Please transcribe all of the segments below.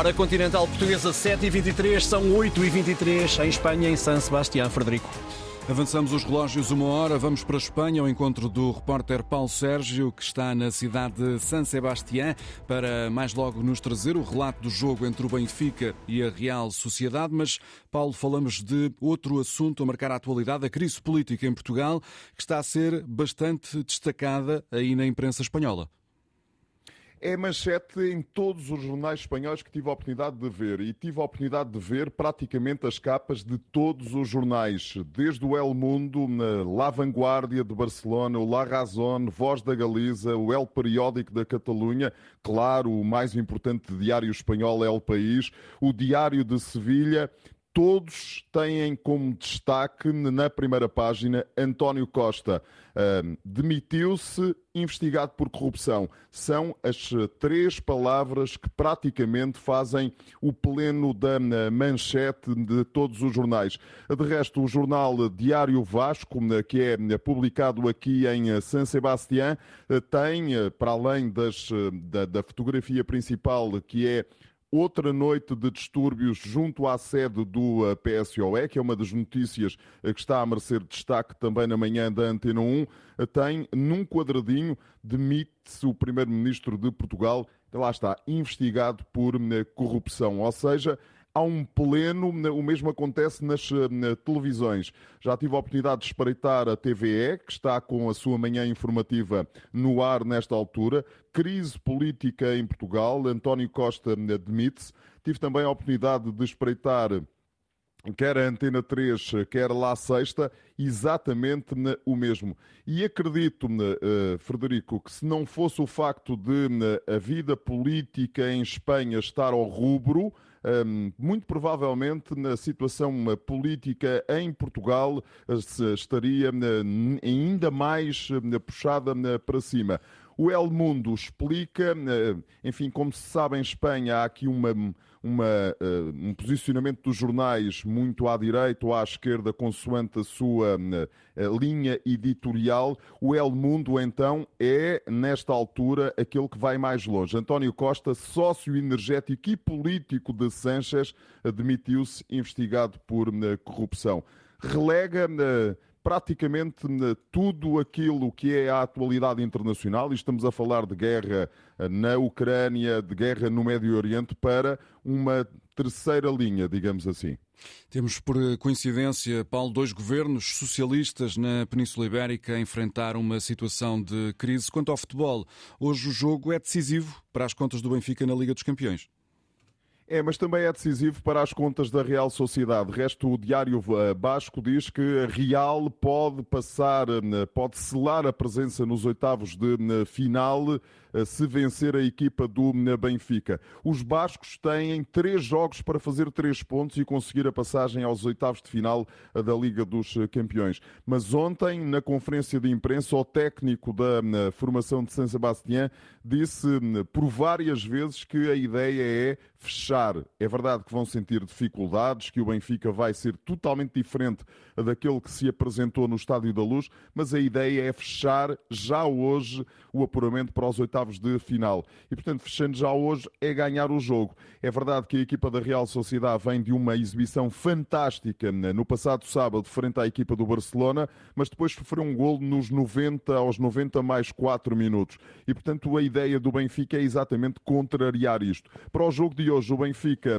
Hora continental portuguesa 7h23, são 8h23 em Espanha, em San Sebastián. Frederico. Avançamos os relógios uma hora, vamos para a Espanha, ao encontro do repórter Paulo Sérgio, que está na cidade de San Sebastián, para mais logo nos trazer o relato do jogo entre o Benfica e a Real Sociedade. Mas, Paulo, falamos de outro assunto a marcar a atualidade, a crise política em Portugal, que está a ser bastante destacada aí na imprensa espanhola é manchete em todos os jornais espanhóis que tive a oportunidade de ver. E tive a oportunidade de ver praticamente as capas de todos os jornais, desde o El Mundo, La Vanguardia de Barcelona, o La Razón, Voz da Galiza, o El Periódico da Catalunha, claro, o mais importante diário espanhol é El País, o Diário de Sevilha todos têm como destaque na primeira página António Costa. Demitiu-se investigado por corrupção. São as três palavras que praticamente fazem o pleno da manchete de todos os jornais. De resto, o jornal Diário Vasco, que é publicado aqui em San Sebastián, tem, para além das, da, da fotografia principal, que é outra noite de distúrbios junto à sede do eh, PSOE, que é uma das notícias eh, que está a merecer destaque também na manhã da Antena 1, eh, tem num quadradinho demite-se o primeiro-ministro de Portugal, lá está, investigado por corrupção. Ou seja, há um pleno, o mesmo acontece nas televisões. Já tive a oportunidade de espreitar a TVE, que está com a sua manhã informativa no ar nesta altura. Crise política em Portugal, António Costa demite-se. Tive também a oportunidade de espreitar quer a Antena 3, quer lá a Sexta, exatamente o mesmo. E acredito, uh, Frederico, que se não fosse o facto de a vida política em Espanha estar ao rubro, muito provavelmente na situação política em Portugal eh, estaria ainda mais puxada para cima. O El Mundo explica, eh, enfim, como se sabe em Espanha há aqui uma uma, uh, um posicionamento dos jornais muito à direita ou à esquerda, consoante a sua uh, linha editorial. O El Mundo, então, é, nesta altura, aquele que vai mais longe. António Costa, sócio energético e político de Sanchez, admitiu-se investigado por corrupção. Relega praticamente tudo aquilo que é a atualidade internacional, e estamos a falar de guerra na Ucrânia, de guerra no Médio Oriente, para uma terceira linha, digamos assim. Temos, por coincidência, Paulo, dois governos socialistas na Península Ibérica a enfrentar uma situação de crise. Quanto ao futebol, hoje o jogo é decisivo para as contas do Benfica na Liga dos Campeões. É, mas também é decisivo para as contas da Real Sociedade. Resto, o Diário eh, Basco diz que a Real pode passar, eh, pode selar a presença nos oitavos de eh, final se vencer a equipa do Benfica. Os bascos têm três jogos para fazer três pontos e conseguir a passagem aos oitavos de final da Liga dos Campeões. Mas ontem, na conferência de imprensa, o técnico da formação de San Sebastián disse por várias vezes que a ideia é fechar. É verdade que vão sentir dificuldades, que o Benfica vai ser totalmente diferente daquele que se apresentou no Estádio da Luz, mas a ideia é fechar já hoje o apuramento para os oitavos de final. E, portanto, fechando já hoje é ganhar o jogo. É verdade que a equipa da Real Sociedade vem de uma exibição fantástica no passado sábado, frente à equipa do Barcelona, mas depois sofreu um gol nos 90 aos 90 mais 4 minutos. E, portanto, a ideia do Benfica é exatamente contrariar isto. Para o jogo de hoje, o Benfica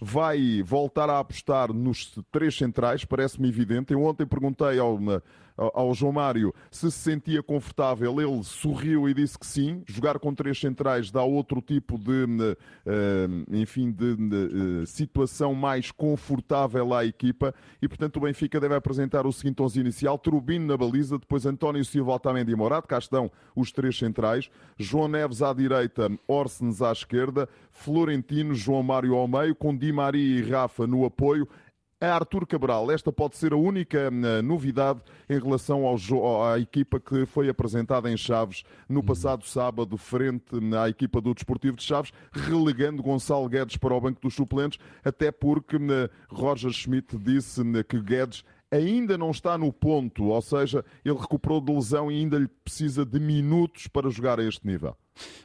vai voltar a apostar nos três centrais, parece-me evidente. Eu ontem perguntei ao ao João Mário se se sentia confortável. Ele sorriu e disse que sim. Jogar com três centrais dá outro tipo de, eh, enfim, de, de, eh, situação mais confortável à equipa e, portanto, o Benfica deve apresentar o seguinte 11 inicial: Trubino na baliza, depois António Silva, Otamendi e Morato. Cá estão os três centrais. João Neves à direita, Orsens à esquerda, Florentino, João Mário ao meio, com Di Maria e Rafa no apoio a Artur Cabral. Esta pode ser a única uh, novidade em relação ao à equipa que foi apresentada em Chaves no uhum. passado sábado, frente à equipa do Desportivo de Chaves, relegando Gonçalo Guedes para o banco dos suplentes, até porque uh, Roger Schmidt disse que Guedes ainda não está no ponto, ou seja, ele recuperou de lesão e ainda lhe precisa de minutos para jogar a este nível.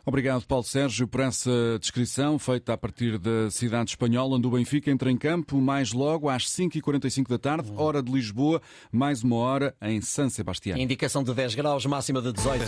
Obrigado, Paulo Sérgio, por essa descrição feita a partir da cidade espanhola, onde o Benfica entra em campo mais logo às 5h45 da tarde, hora de Lisboa, mais uma hora em San Sebastián. Indicação de 10 graus, máxima de 18.